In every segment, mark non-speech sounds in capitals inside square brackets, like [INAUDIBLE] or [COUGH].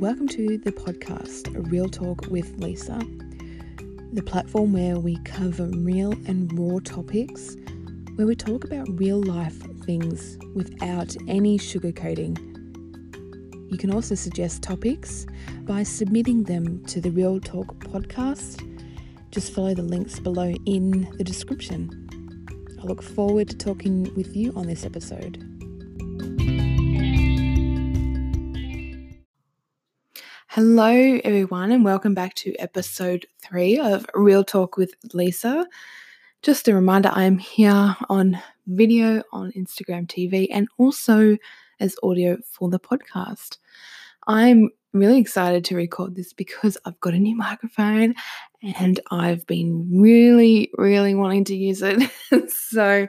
welcome to the podcast, Real Talk with Lisa, the platform where we cover real and raw topics, where we talk about real life things without any sugarcoating. You can also suggest topics by submitting them to the Real Talk podcast. Just follow the links below in the description. I look forward to talking with you on this episode. Hello, everyone, and welcome back to episode three of Real Talk with Lisa. Just a reminder I am here on video on Instagram TV and also as audio for the podcast. I'm really excited to record this because I've got a new microphone and I've been really, really wanting to use it. [LAUGHS] so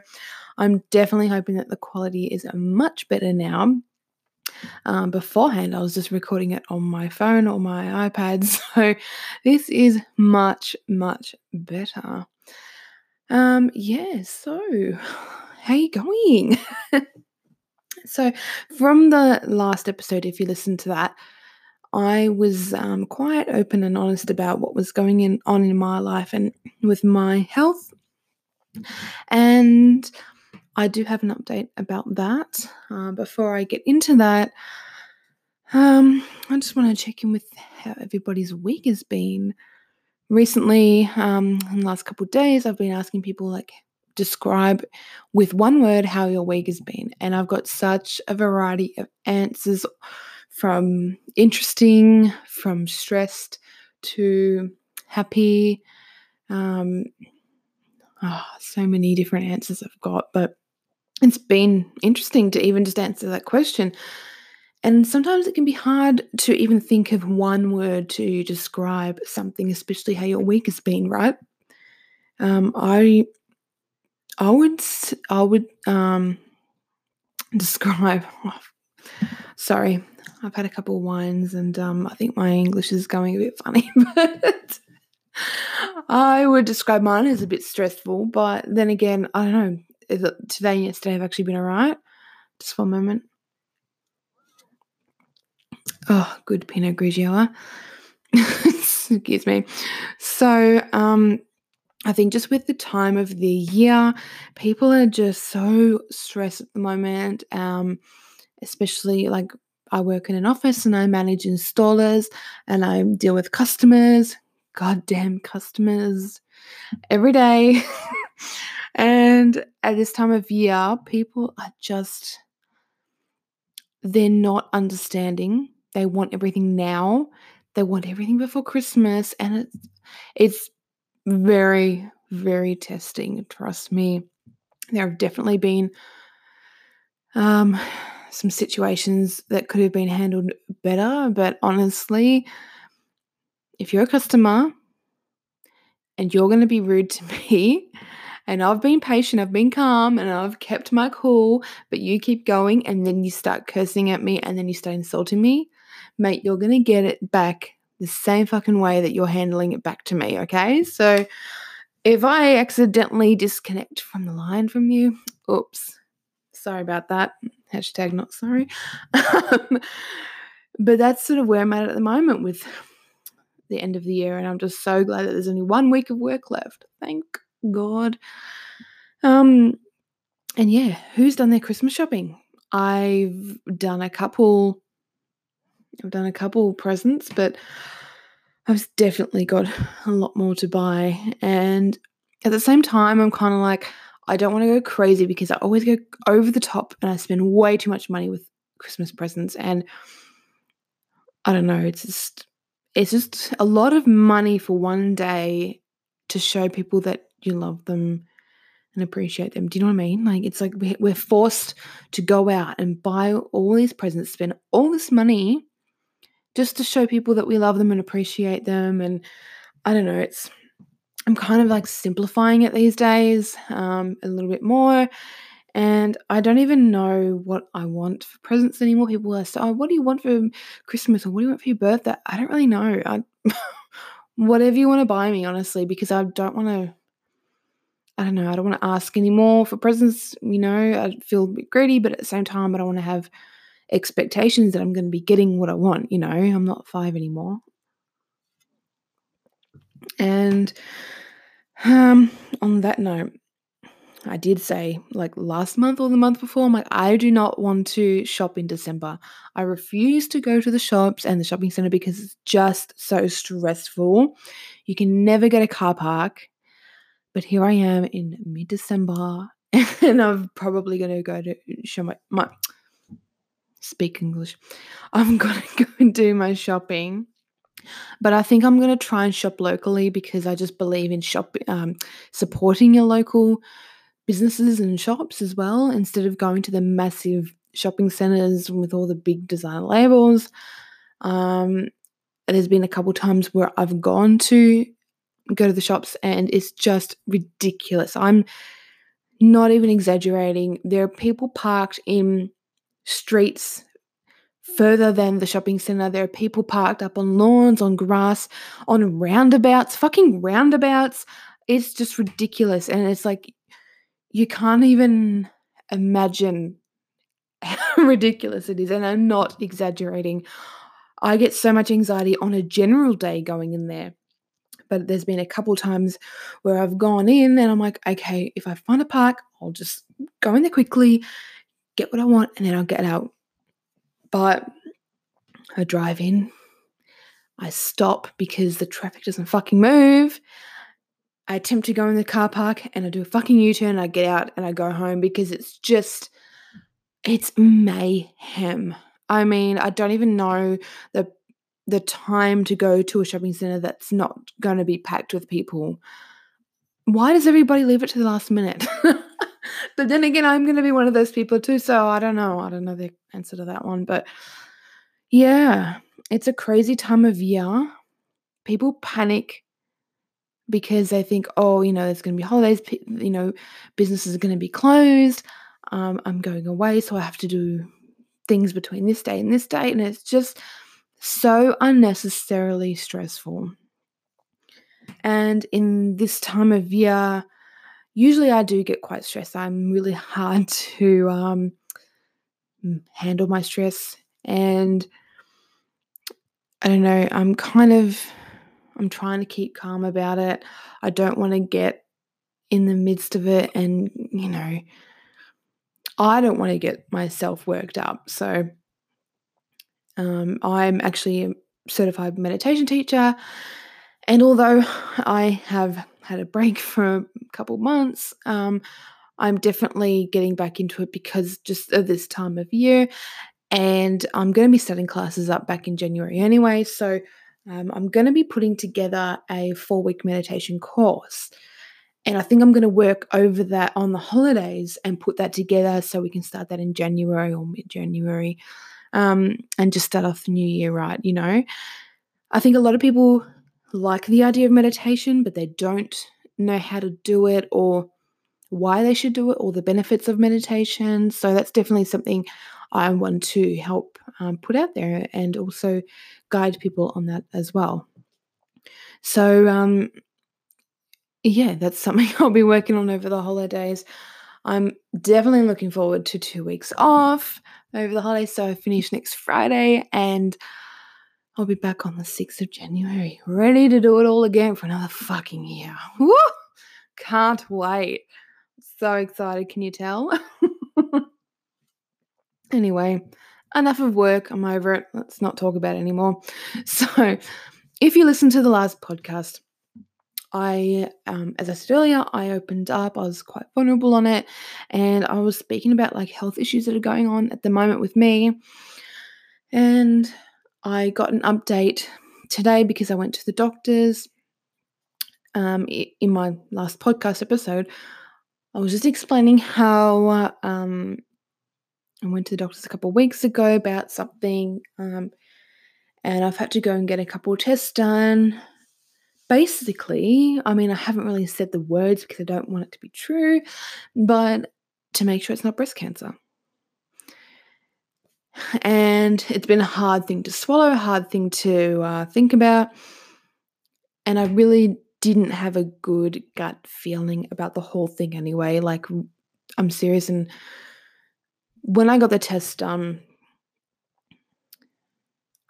I'm definitely hoping that the quality is much better now. Um, beforehand, I was just recording it on my phone or my iPad. [LAUGHS] So this is much, much better. Um, yeah, so how you going? [LAUGHS] so from the last episode, if you listened to that, I was um, quite open and honest about what was going in, on in my life and with my health. And I do have an update about that. Uh, before I get into that, um, I just want to check in with how everybody's week has been recently, um, in the last couple of days, I've been asking people like describe with one word how your week has been, and I've got such a variety of answers from interesting, from stressed to happy. Um, oh, so many different answers I've got, but it's been interesting to even just answer that question and sometimes it can be hard to even think of one word to describe something, especially how your week has been, right? Um, I I would I would um, [LAUGHS] describe. Oh, sorry, I've had a couple of wines, and um, I think my English is going a bit funny, [LAUGHS] but I would describe mine as a bit stressful. But then again, I don't know. Today and yesterday have actually been alright. Just one moment. Oh, good Pinot Grigio. [LAUGHS] Excuse me. So, um, I think just with the time of the year, people are just so stressed at the moment. Um, especially like I work in an office and I manage installers and I deal with customers, goddamn customers, every day. [LAUGHS] and at this time of year, people are just, they're not understanding they want everything now. They want everything before Christmas. And it's it's very, very testing. Trust me. There have definitely been um some situations that could have been handled better, but honestly, if you're a customer and you're going to be rude to [LAUGHS] me, and I've been patient, I've been calm, and I've kept my cool, but you keep going and then you start cursing at me and then you start insulting me, mate, you're going to get it back the same fucking way that you're handling it back to me, okay? So if I accidentally disconnect from the line from you, oops, sorry about that. Hashtag not sorry. [LAUGHS] but that's sort of where I'm at at the moment with the end of the year, and I'm just so glad that there's only one week of work left. Thank God. Um, and yeah, who's done their Christmas shopping? I've done a couple I've done a couple presents, but I've definitely got a lot more to buy. And at the same time, I'm kind of like, I don't want to go crazy because I always go over the top and I spend way too much money with Christmas presents. And I don't know, it's just it's just a lot of money for one day to show people that you love them and appreciate them. Do you know what I mean? Like it's like we're forced to go out and buy all these presents, spend all this money just to show people that we love them and appreciate them. And I don't know, it's, I'm kind of like simplifying it these days um, a little bit more. And I don't even know what I want for presents anymore. People saying, oh, what do you want for Christmas or what do you want for your birthday? I don't really know. I, [LAUGHS] whatever you want to buy me, honestly, because I don't want to I don't know, I don't want to ask anymore for presents, you know, I feel a bit greedy, but at the same time, I don't want to have expectations that I'm going to be getting what I want. You know, I'm not five anymore. And um, on that note, I did say like last month or the month before, I'm like, I do not want to shop in December. I refuse to go to the shops and the shopping center because it's just so stressful. You can never get a car park. But here I am in mid December [LAUGHS] and I'm probably going to go to show my, my speak English. [LAUGHS] I'm going to go and do my shopping. But I think I'm going to try and shop locally because I just believe in shop um, supporting your local businesses and shops as well instead of going to the massive shopping centers with all the big design labels. Um, there's been a couple times where I've gone to go to the shops and it's just ridiculous. I'm not even exaggerating. There are people parked in streets further than the shopping center. There are people parked up on lawns, on grass, on roundabouts, fucking roundabouts. It's just ridiculous. And it's like you can't even imagine [LAUGHS] how ridiculous it is. And I'm not exaggerating. I get so much anxiety on a general day going in there. But there's been a couple times where I've gone in and I'm like, okay, if I find a park, I'll just go in there quickly, get what I want, and then I'll get out. But I drive in, I stop because the traffic doesn't fucking move. I attempt to go in the car park and I do a fucking U turn. I get out and I go home because it's just, it's mayhem. I mean, I don't even know the the time to go to a shopping center that's not going to be packed with people. Why does everybody leave it to the last minute? [LAUGHS] but then again, I'm going to be one of those people too. So I don't know. I don't know the answer to that one. But yeah, it's a crazy time of year. People panic because they think, oh, you know, there's going to be holidays, you know, businesses are going to be closed. Um, I'm going away, so I have to do things between this day and this day. And it's just so unnecessarily stressful. And in this time of year, usually I do get quite stressed. I'm really hard [LAUGHS] to um, handle my stress. And I don't know, I'm kind of I'm trying to keep calm about it. I don't want to get in the midst of it and, you know, I don't want to get myself worked up. So um, I'm actually a certified meditation teacher. And although I have had a break [LAUGHS] for a couple months, um, I'm definitely getting back into it because just of this time of year. And I'm going to be starting classes up back in January anyway. So um, I'm going to be putting together a four week meditation course. And I think I'm going to work over that on the holidays and put that together so we can start that in January or mid January um, and just start off the new year right. You know, I think a lot of people like the idea of meditation, but they don't know how to do it or why they should do it or the benefits of meditation. So that's definitely something I want to help um, put out there and also guide people on that as well. So, um, yeah, that's something [LAUGHS] I'll be working on over the holidays. I'm definitely looking forward to two weeks off over the holidays. So I finish next Friday and I'll be back on the 6th of January, ready to do it all again for another fucking year. Woo! Can't wait. So excited, can you tell? [LAUGHS] anyway, enough of work. I'm over it. Let's not talk about it anymore. [LAUGHS] So, if you listen to the last podcast, I, um, as I said earlier, I opened up. I was quite vulnerable on it, and I was speaking about like health issues that are going on at the moment with me. And I got an update today because I went to the doctors. Um, in my last podcast episode, I was just explaining how um, I went to the doctors a couple of weeks ago about something, um, and I've had to go and get a couple of tests done. Basically, I mean, I haven't really said the words because I don't want it to be true, but to make sure it's not breast cancer. And it's been a hard thing to swallow, a hard thing to uh, think about. And I really didn't have a good gut feeling about the whole thing anyway. Like, I'm serious and when I got the test done,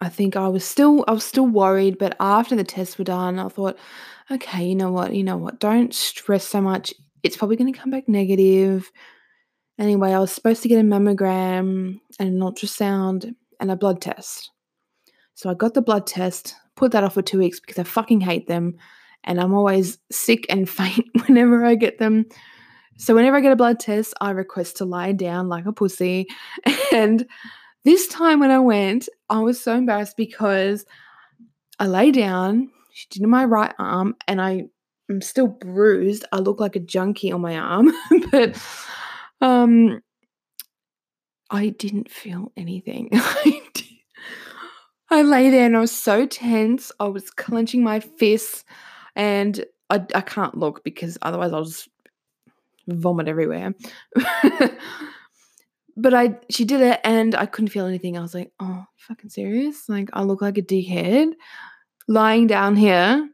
I think I was still I was still worried, but after the tests were done, I thought, okay, you know what, you know what, don't stress so much. It's probably going to come back negative. Anyway, I was supposed to get a mammogram and an ultrasound and a blood test. So I got the blood test, put that off for two weeks because I fucking hate them. And I'm always sick and [LAUGHS] faint whenever I get them. So whenever I get a blood test, I request to lie down like a pussy. [LAUGHS] And this time when I went, I was so embarrassed because I lay down, she did my right arm, and I am still bruised. I look like a junkie on my arm, [LAUGHS] but um I didn't feel anything. [LAUGHS] I lay there and I was so tense. I was clenching my fists and I, I can't look because otherwise I'll just vomit everywhere. [LAUGHS] but I she did it and I couldn't feel anything. I was like, oh, fucking serious? Like I look like a dickhead lying down here.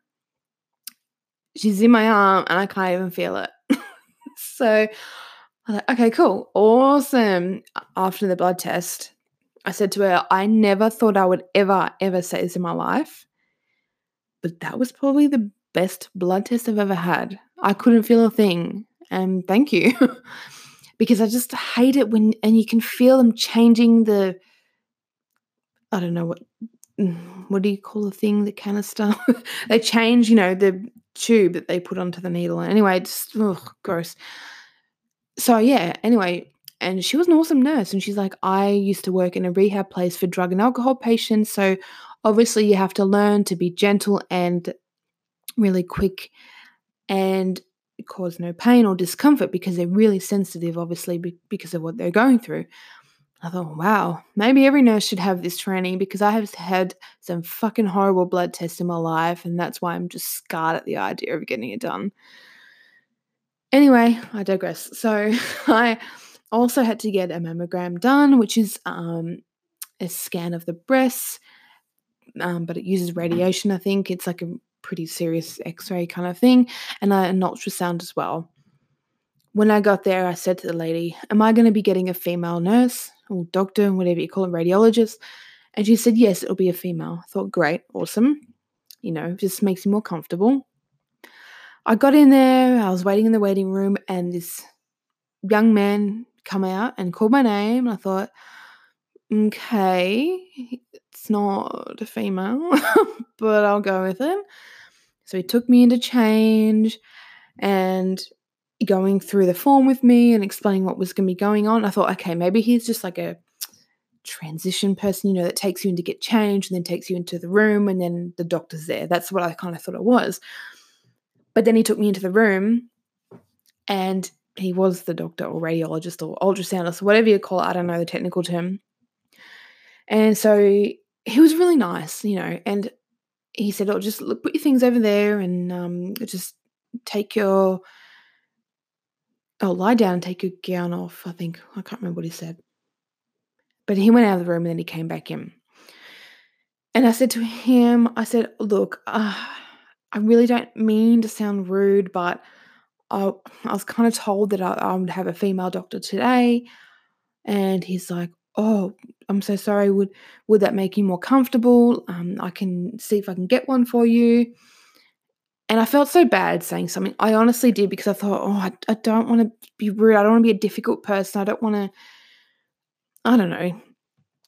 She's in my arm and I can't even feel it. [LAUGHS] so I was like, okay, cool. Awesome. After the blood test, I said to her, I never thought I would ever, ever say this in my life. But that was probably the best blood test I've ever had. I couldn't feel a thing. And thank you. [LAUGHS] because I just hate it when and you can feel them changing the I don't know what mm, what do you call the thing, the canister? [LAUGHS] they change, you know, the tube that they put onto the needle. And anyway, it's ugh, gross. So yeah, anyway, and she was an awesome nurse and she's like, I used to work in a rehab place for drug and alcohol patients. So obviously you have to learn to be gentle and really quick and cause no pain or discomfort because they're really sensitive, obviously, because of what they're going through. I thought, wow, maybe every nurse should have this training because I have had some fucking horrible blood tests in my life, and that's why I'm just scarred at the idea of getting it done. Anyway, I digress. So [LAUGHS] I also had to get a mammogram done, which is um, a scan of the breasts, um, but it uses radiation. I think it's like a pretty serious x ray kind of thing, and an ultrasound as well. When I got there, I said to the lady, Am I going to be getting a female nurse or doctor, whatever you call it, radiologist? And she said, Yes, it'll be a female. I thought, Great, awesome. You know, just makes you more comfortable. I got in there, I was waiting in the waiting room, and this young man come out and called my name. And I thought, okay, it's not a female, [LAUGHS] but I'll go with it. So he took me into change and going through the form with me and explaining what was going to be going on. I thought, okay, maybe he's just like a transition person, you know, that takes you in to get changed and then takes you into the room and then the doctor's there. That's what I kind of thought it was. But then he took me into the room and he was the doctor or radiologist or ultrasoundist, whatever you call it. I don't know the technical term. And so he was really nice, you know, and he said, "Oh, just look, put your things over there, and um, just take your oh, lie down and take your gown off." I think I can't remember what he said, but he went out of the room and then he came back in. And I said to him, "I said, look, uh, I really don't mean to sound rude, but I, I was kind of told that I, I would have a female doctor today." And he's like, "Oh, I'm so sorry. Would would that make you more comfortable? Um, I can see if I can get one for you. And I felt so bad saying something. I honestly did because I thought, oh, I, I don't want to be rude. I don't want to be a difficult person. I don't want to. I don't know.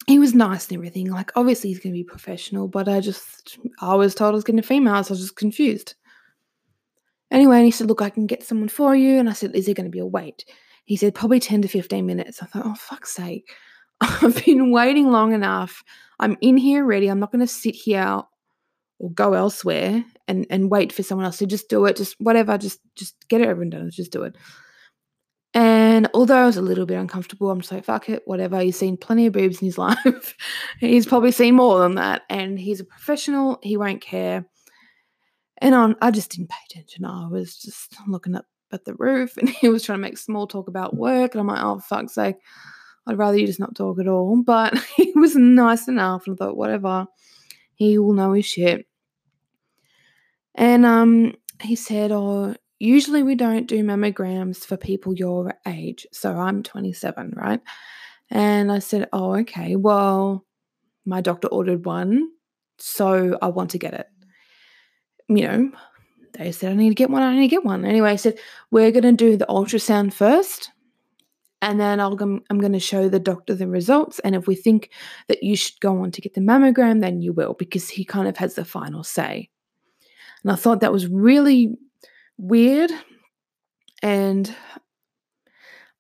He was nice and everything. Like, obviously, he's going to be professional, but I just, I was told I was getting a female, so I was just confused. Anyway, and he said, Look, I can get someone for you. And I said, Is there going to be a wait? He said, Probably 10 to 15 minutes. I thought, Oh, fuck's sake. [LAUGHS] I've been waiting long enough. I'm in here ready. I'm not going to sit here or go elsewhere and and wait for someone else to just do it. Just whatever. Just just get it over and done. Just do it. And although I was a little bit uncomfortable, I'm just like, fuck it, whatever. He's seen plenty of boobs in his [LAUGHS] life. he's probably seen more than that. And he's a professional. He won't care. And on, I just didn't pay attention. I was just looking up at the roof [LAUGHS] and he was trying to make small talk about work. And I'm like, oh, fuck's sake. I'd rather you just not talk at all. But [LAUGHS] he was nice enough and I thought, whatever, he will know his shit. And um, he said, Oh, usually we don't do mammograms for people your age. So I'm 27, right? And I said, Oh, okay, well, my doctor ordered one, so I want to get it. You know, they said I need to get one, I need to get one. Anyway, I said, we're going to do the ultrasound first. And then I'll, I'm going to show the doctor the results. And if we think that you should go on to get the mammogram, then you will, because he kind of has the final say. And I thought that was really weird and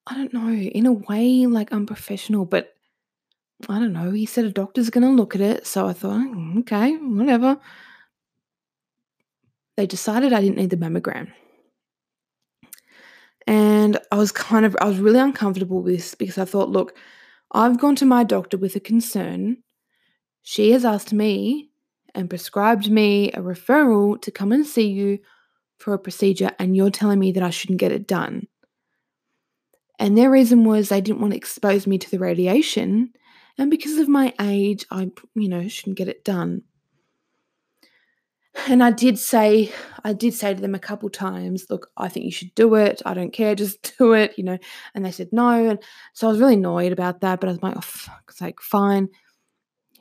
I don't know, in a way, like unprofessional, but I don't know. He said a doctor's going to look at it. So I thought, oh, okay, whatever. They decided I didn't need the mammogram. And I was kind of, I was really uncomfortable with this because I thought, look, I've gone to my doctor with a concern. She has asked me and prescribed me a referral to come and see you for a procedure, and you're telling me that I shouldn't get it done. And their reason was they didn't want to expose me to the radiation. And because of my age, I, you know, shouldn't get it done. And I did say, I did say to them a couple times, look, I think you should do it. I don't care, [LAUGHS] just do it, you know. And they said no. And so I was really annoyed about that. But I was like, oh, fuck's sake, fine.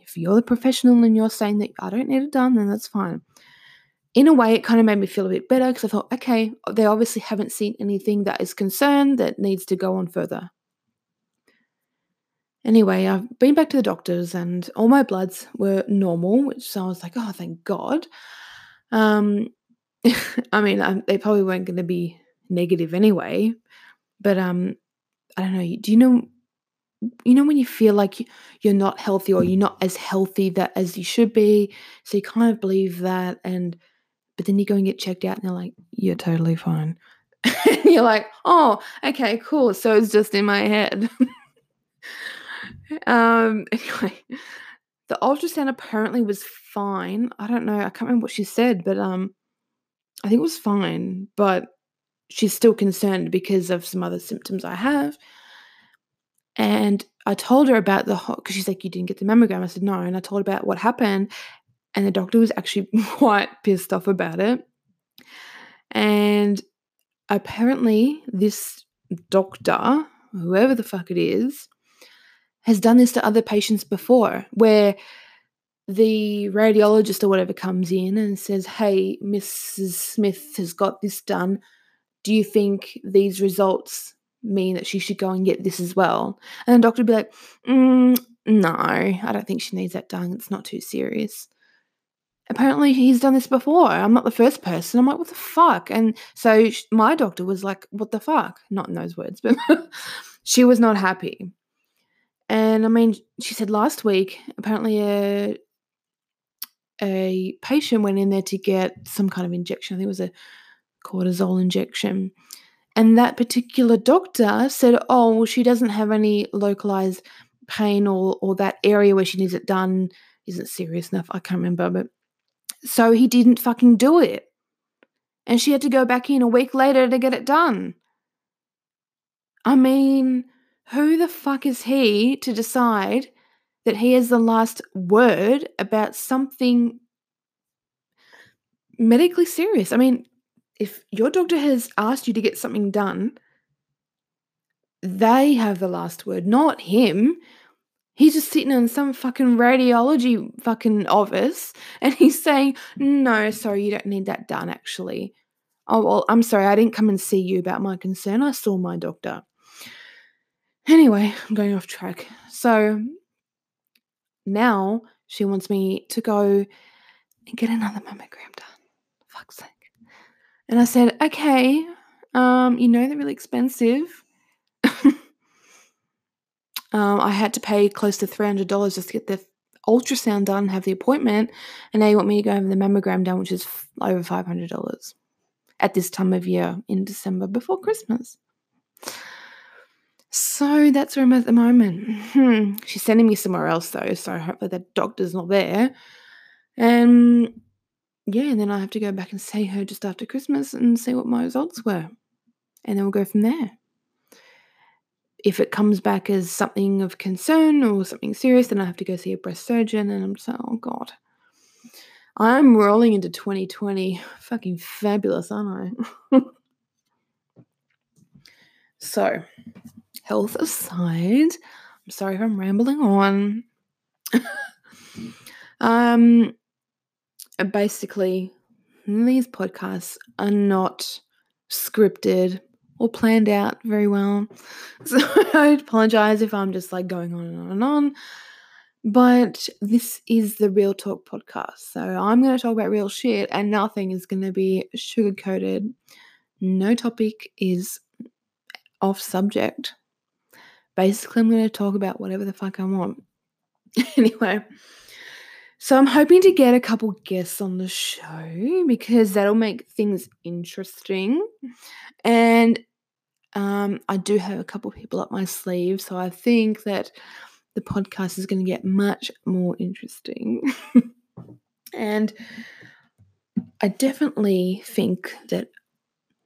If you're the professional and you're saying that I don't need it done, then that's fine in a way, it kind of made me feel a bit better because I thought, okay, they obviously haven't seen anything that is concerned that needs to go on further. Anyway, I've been back to the doctors and all my bloods were normal, which so I was like, oh, thank God. Um, [LAUGHS] I mean, I, they probably weren't going to be negative anyway, but um, I don't know. Do you know? You know when you feel like you're not healthy or you're not as healthy that as you should be, so you kind of believe that and but then you go and get checked out and they're like, you're totally fine. and [LAUGHS] you're like, oh, okay, cool. So it's just in my head. [LAUGHS] um, anyway, the ultrasound apparently was fine. I don't know. I can't remember what she said, but um, I think it was fine. But she's still concerned because of some other symptoms I have. And I told her about the because she's like, you didn't get the mammogram. I said no, and I told her about what happened, and the doctor was actually [LAUGHS] quite pissed off about it. And apparently, this doctor, whoever the fuck it is, has done this to other patients before, where the radiologist or whatever comes in and says, Hey, Mrs. Smith has got this done. Do you think these results mean that she should go and get this as well? And the doctor would be like, mm, No, I don't think she needs that done. It's not too serious apparently he's done this before. I'm not the first person. I'm like, what the fuck? And so my doctor was like, what the fuck? Not in those words, but [LAUGHS] she was not happy. And I mean, she said last week, apparently a a patient went in there to get some kind of injection. I think it was a cortisol injection. And that particular doctor said, oh, well, she doesn't have any localized pain or, or that area where she needs it done isn't serious enough. I can't remember, but so he didn't fucking do it. And she had to go back in a week later to get it done. I mean, who the fuck is he to decide that he has the last word about something medically serious? I mean, if your doctor has asked you to get something done, they have the last word, not him. He's just sitting in some fucking radiology fucking office [LAUGHS] and he's saying, No, sorry, you don't need that done actually. Oh, well, I'm sorry, I didn't come and see you about my concern. I saw my doctor. Anyway, I'm going off track. So now she wants me to go and get another mammogram done. Fuck's sake. And I said, Okay, um, you know they're really expensive. [LAUGHS] Um, I had to pay close to $300 just to get the ultrasound done, and have the appointment, and now you want me to go have the mammogram done, which is f- over $500 at this time of year in December before Christmas. So that's where I'm at the moment. Hmm. She's sending me somewhere else though, so hopefully the doctor's not there. And yeah, and then I have to go back and see her just after Christmas and see what my results were. And then we'll go from there if it comes back as something of concern or something serious, then I have to go see a breast surgeon. And I'm just like, oh God. I'm rolling into 2020. Fucking fabulous, aren't I? [LAUGHS] so, health aside, I'm sorry if I'm rambling on. [LAUGHS] Um, basically, these podcasts are not scripted or planned out very well. [LAUGHS] So I apologize if I'm just like going on and on and on. But this is the Real Talk podcast. So I'm going to talk about real shit and nothing is going to be sugar coated. No topic is off subject. Basically, I'm going to talk about whatever the fuck I want. [LAUGHS] anyway, so I'm hoping to get a couple guests on the show because that'll make things interesting. And um, I do have a couple people up my sleeve, so I think that the podcast is going to get much more interesting. [LAUGHS] and I definitely think that,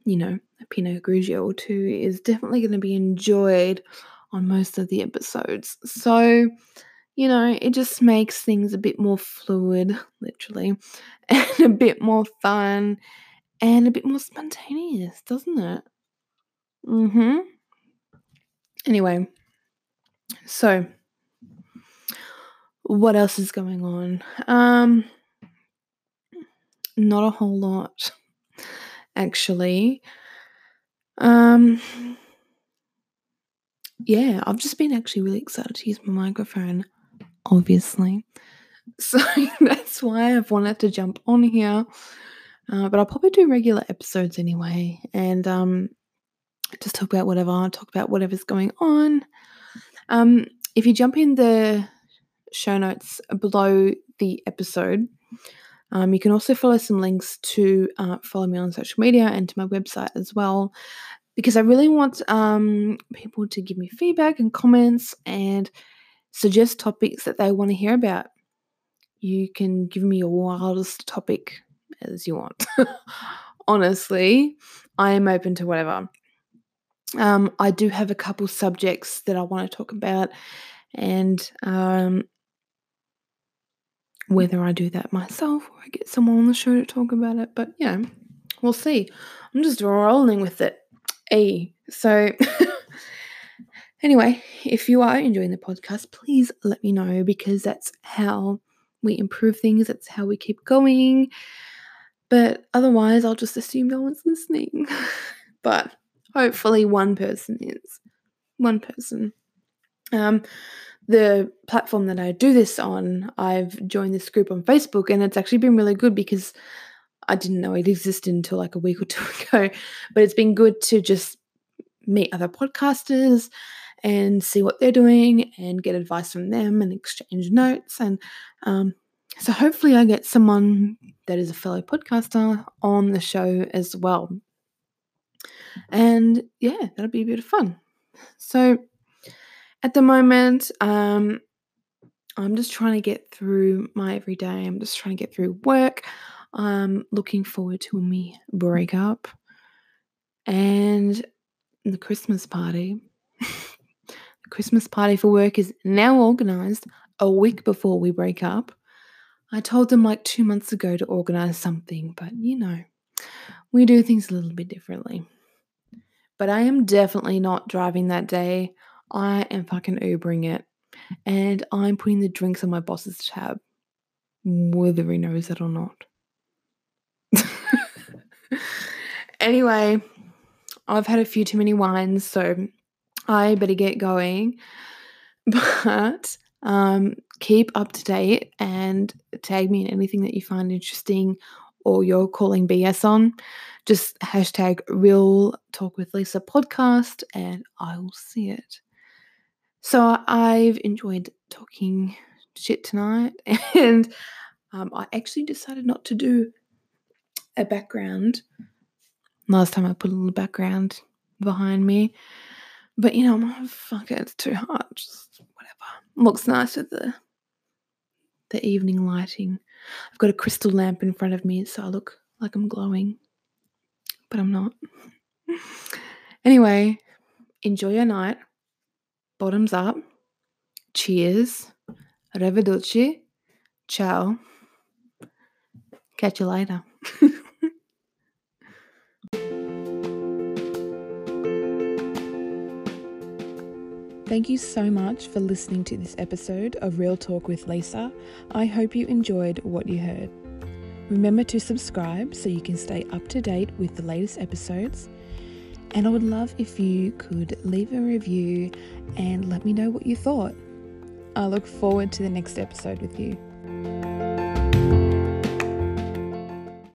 you know, a Pinot Grigio or two is definitely going to be enjoyed on most of the episodes. So, you know, it just makes things a bit more fluid, literally, [LAUGHS] and a bit more fun and a bit more spontaneous, doesn't it? Mm hmm. Anyway, so what else is going on? Um, not a whole lot, [LAUGHS] actually. Um, yeah, I've just been actually really excited to use my microphone, obviously. [LAUGHS] So that's why I've wanted to jump on here. Uh, but I'll probably do regular episodes anyway, and um, just talk about whatever, talk about whatever's going on. Um, if you jump in the show notes below the episode, um, you can also follow some links to uh, follow me on social media and to my website as well, because I really want um, people to give me feedback and comments and suggest topics that they want to hear about. You can give me your wildest topic as you want. [LAUGHS] Honestly, I am open to whatever. Um, I do have a couple subjects that I want to talk about, and um, whether I do that myself or I get someone on the show to talk about it. But yeah, we'll see. I'm just rolling with it. A so anyway, if you are enjoying the podcast, please let me know because that's how we improve things. That's how we keep going. But otherwise, I'll just assume no one's listening. [LAUGHS] but hopefully, one person is. One person. Um, the platform that I do this on, I've joined this group on Facebook, and it's actually been really good because I didn't know it existed until like a week or two [LAUGHS] ago. But it's been good to just meet other podcasters and see what they're doing and get advice from them and exchange notes. And um, so hopefully, I get someone that is a fellow podcaster on the show as well. And yeah, that'll be a bit of fun. So, at the moment, um, I'm just trying to get through my everyday. I'm just trying to get through work. I'm looking forward to when we break up and the Christmas party. the Christmas party for work is now organized a week before we break up. I told them like two months ago to organize something, but you know, we do things a little bit differently. But I am definitely not driving that day. I am fucking Ubering it. And I'm putting the drinks on my boss's tab, whether he knows it or not. Anyway, I've had a few too many wines, so I better get going. [LAUGHS] But um, keep up to date and tag me in anything that you find interesting or you're calling BS on. Just hashtag Real Talk with Lisa podcast and I will see it. So I've enjoyed talking shit tonight, [LAUGHS] and um, I actually decided not to do a background. Last time I put a little background behind me, but you know, fuck it, it's too hot. Just whatever. Looks nice with the the evening lighting. I've got a crystal lamp in front of me, so I look like I'm glowing, but I'm not. [LAUGHS] anyway, enjoy your night bottoms up. Cheers. Arrivederci. Ciao. Catch you later. [LAUGHS] Thank you so much for listening to this episode of Real Talk with Lisa. I hope you enjoyed what you heard. Remember to subscribe so you can stay up to date with the latest episodes. And I would love if you could leave a review and let me know what you thought. I look forward to the next episode with you.